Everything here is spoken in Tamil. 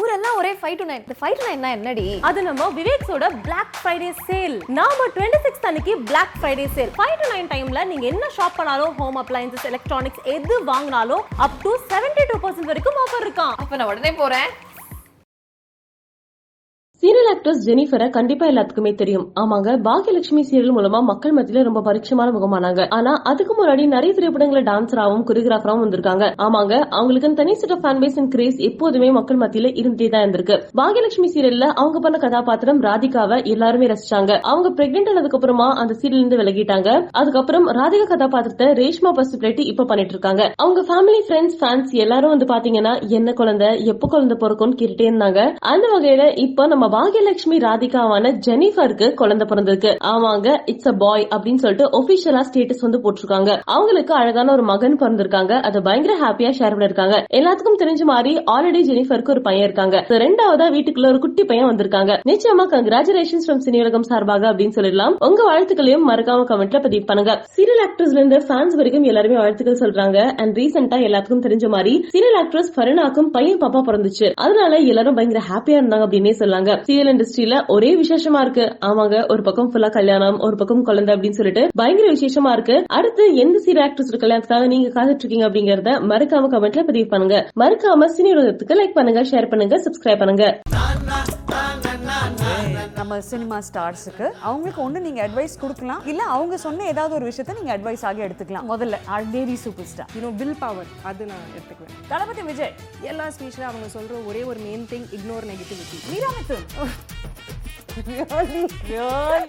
ஊரெல்லாம் ஒரே five to nine five to nine என்னடி? அது நம்ம விவேக்ஸோட பிளாக் ஃப்ரைடே சேல் நாம டுவெண்ட்டி சிக்ஸ் அன்னைக்கு black Friday sale five to nine டைம்ல நீங்க என்ன ஷாப் பண்ணாலும் ஹோம் அப்ளையன்சஸ் எலக்ட்ரானிக்ஸ் எது வாங்கினாலும் up to seventy two percent வரைக்கும் ஆஃபர் இருக்கான் அப்ப நான் உடனே போறேன். சீரியல் ஆக்ட்ரஸ் ஜெனிஃபரை கண்டிப்பா எல்லாத்துக்குமே தெரியும். ஆமாங்க பாகியலட்சுமி சீரியல் மூலமா மக்கள் மத்தியில ரொம்ப பரிச்சயமான முகமானாங்க. ஆனா அதுக்கு முன்னாடி நிறைய திரைப்படங்களை டான்சராகவும் கொரியோகிராஃபராவும் வந்திருக்காங்க. ஆமாங்க அவங்களுக்கு தனி set of fan base and craze எப்போதுமே மக்கள் மத்தியில இருந்துட்டே தான் இருந்திருக்கு. பாகியலட்சுமி சீரியல்ல அவங்க பண்ண கதாபாத்திரம் ராதிகாவை எல்லாருமே ரசிச்சாங்க. அவங்க பிரெக்னென்ட் ஆனதுக்கு அப்புறமா அந்த சீரியல் இருந்து விலகிட்டாங்க. அதுக்கப்புறம் ராதிகா கதாபாத்திரத்தை ரேஷ்மா பசுப்ளேட்டி இப்ப பண்ணிட்டு இருக்காங்க. அவங்க ஃபேமிலி ஃப்ரெண்ட்ஸ் ஃபேன்ஸ் எல்லாரும் வந்து பாத்தீங்கன்னா என்ன குழந்தை? எப்ப குழந்தை பிறக்கும்னு கேட்டுட்டே இருந்தாங்க. அந்த வகையில இப்ப நம்ம பாகியலட்சுமி ராதிகாவான ஜெனிஃபருக்கு குழந்தை பிறந்திருக்கு. ஆமாங்க இட்ஸ் அ பாய் அப்படின்னு சொல்லிட்டு ஒபிஷியலா ஸ்டேட்டஸ் வந்து போட்டிருக்காங்க. அவங்களுக்கு அழகான ஒரு மகன் பிறந்திருக்காங்க. அதை பயங்கர ஹாப்பியா ஷேர் பண்ணிருக்காங்க. எல்லாத்துக்கும் தெரிஞ்ச மாதிரி ஆல்ரெடி ஜெனிஃபருக்கு ஒரு பையன் இருக்காங்க. ரெண்டாவதா வீட்டுக்குள்ள ஒரு குட்டி பையன் வந்திருக்காங்க. நிச்சயமா கங்க்ராச்சுலேஷன்ஸ் ஃப்ரம் சினியுலகம் சார்பாக அப்படின்னு சொல்லிடலாம். உங்க வாழ்த்துக்களையும் மறக்காம கமெண்ட்ல பதிவு பண்ணுங்க. சீரியல் ஆக்ட்ரஸ்ல இருந்து ஃபேன்ஸ் வரைக்கும் எல்லாருமே வாழ்த்துக்கள் சொல்றாங்க. அண்ட் ரீசெண்டா எல்லாத்துக்கும் தெரிஞ்ச மாதிரி சீரியல் ஆக்ட்ரஸ் ஃபரினாக்கும் பையன் பாப்பா பிறந்துச்சு. அதனால எல்லாரும் பயங்கர ஹாப்பியா இருந்தாங்க அப்படின்னே சொல்லாங்க. சீரியல் இண்டஸ்ட்ரியில ஒரே விசேஷமா இருக்கு. ஆமாங்க ஒரு பக்கம் ஃபுல்லா கல்யாணம் ஒரு பக்கம் குழந்தை அப்படின்னு சொல்லிட்டு பயங்கர விசேஷமா இருக்கு. அடுத்து எந்த சீரியல் ஆக்ட்ரஸ் கல்யாணத்துக்காக நீங்க காத்துட்டு இருக்கீங்க அப்படிங்கறத மறக்காம கமெண்ட்ல பதிவு பண்ணுங்க. மறக்காம சினி உலகத்துக்கு லைக் பண்ணுங்க ஷேர் பண்ணுங்க சப்ஸ்கிரைப் பண்ணுங்க. நம்ம சினிமா ஸ்டார்ஸுக்கு அவங்களுக்கு ஒன்று நீங்கள் அட்வைஸ் கொடுக்கலாம். இல்லை அவங்க சொன்ன ஏதாவது ஒரு விஷயத்தை நீங்கள் அட்வைஸ் ஆக எடுத்துக்கலாம். முதல்ல ஆர் தேவி super star you know will அது நான் எடுத்துக்குவேன். தளபதி விஜய். எல்லா ஸ்பீச்சில் அவங்க சொல்கிற ஒரே ஒரு main thing ignore negativity Meera Mithun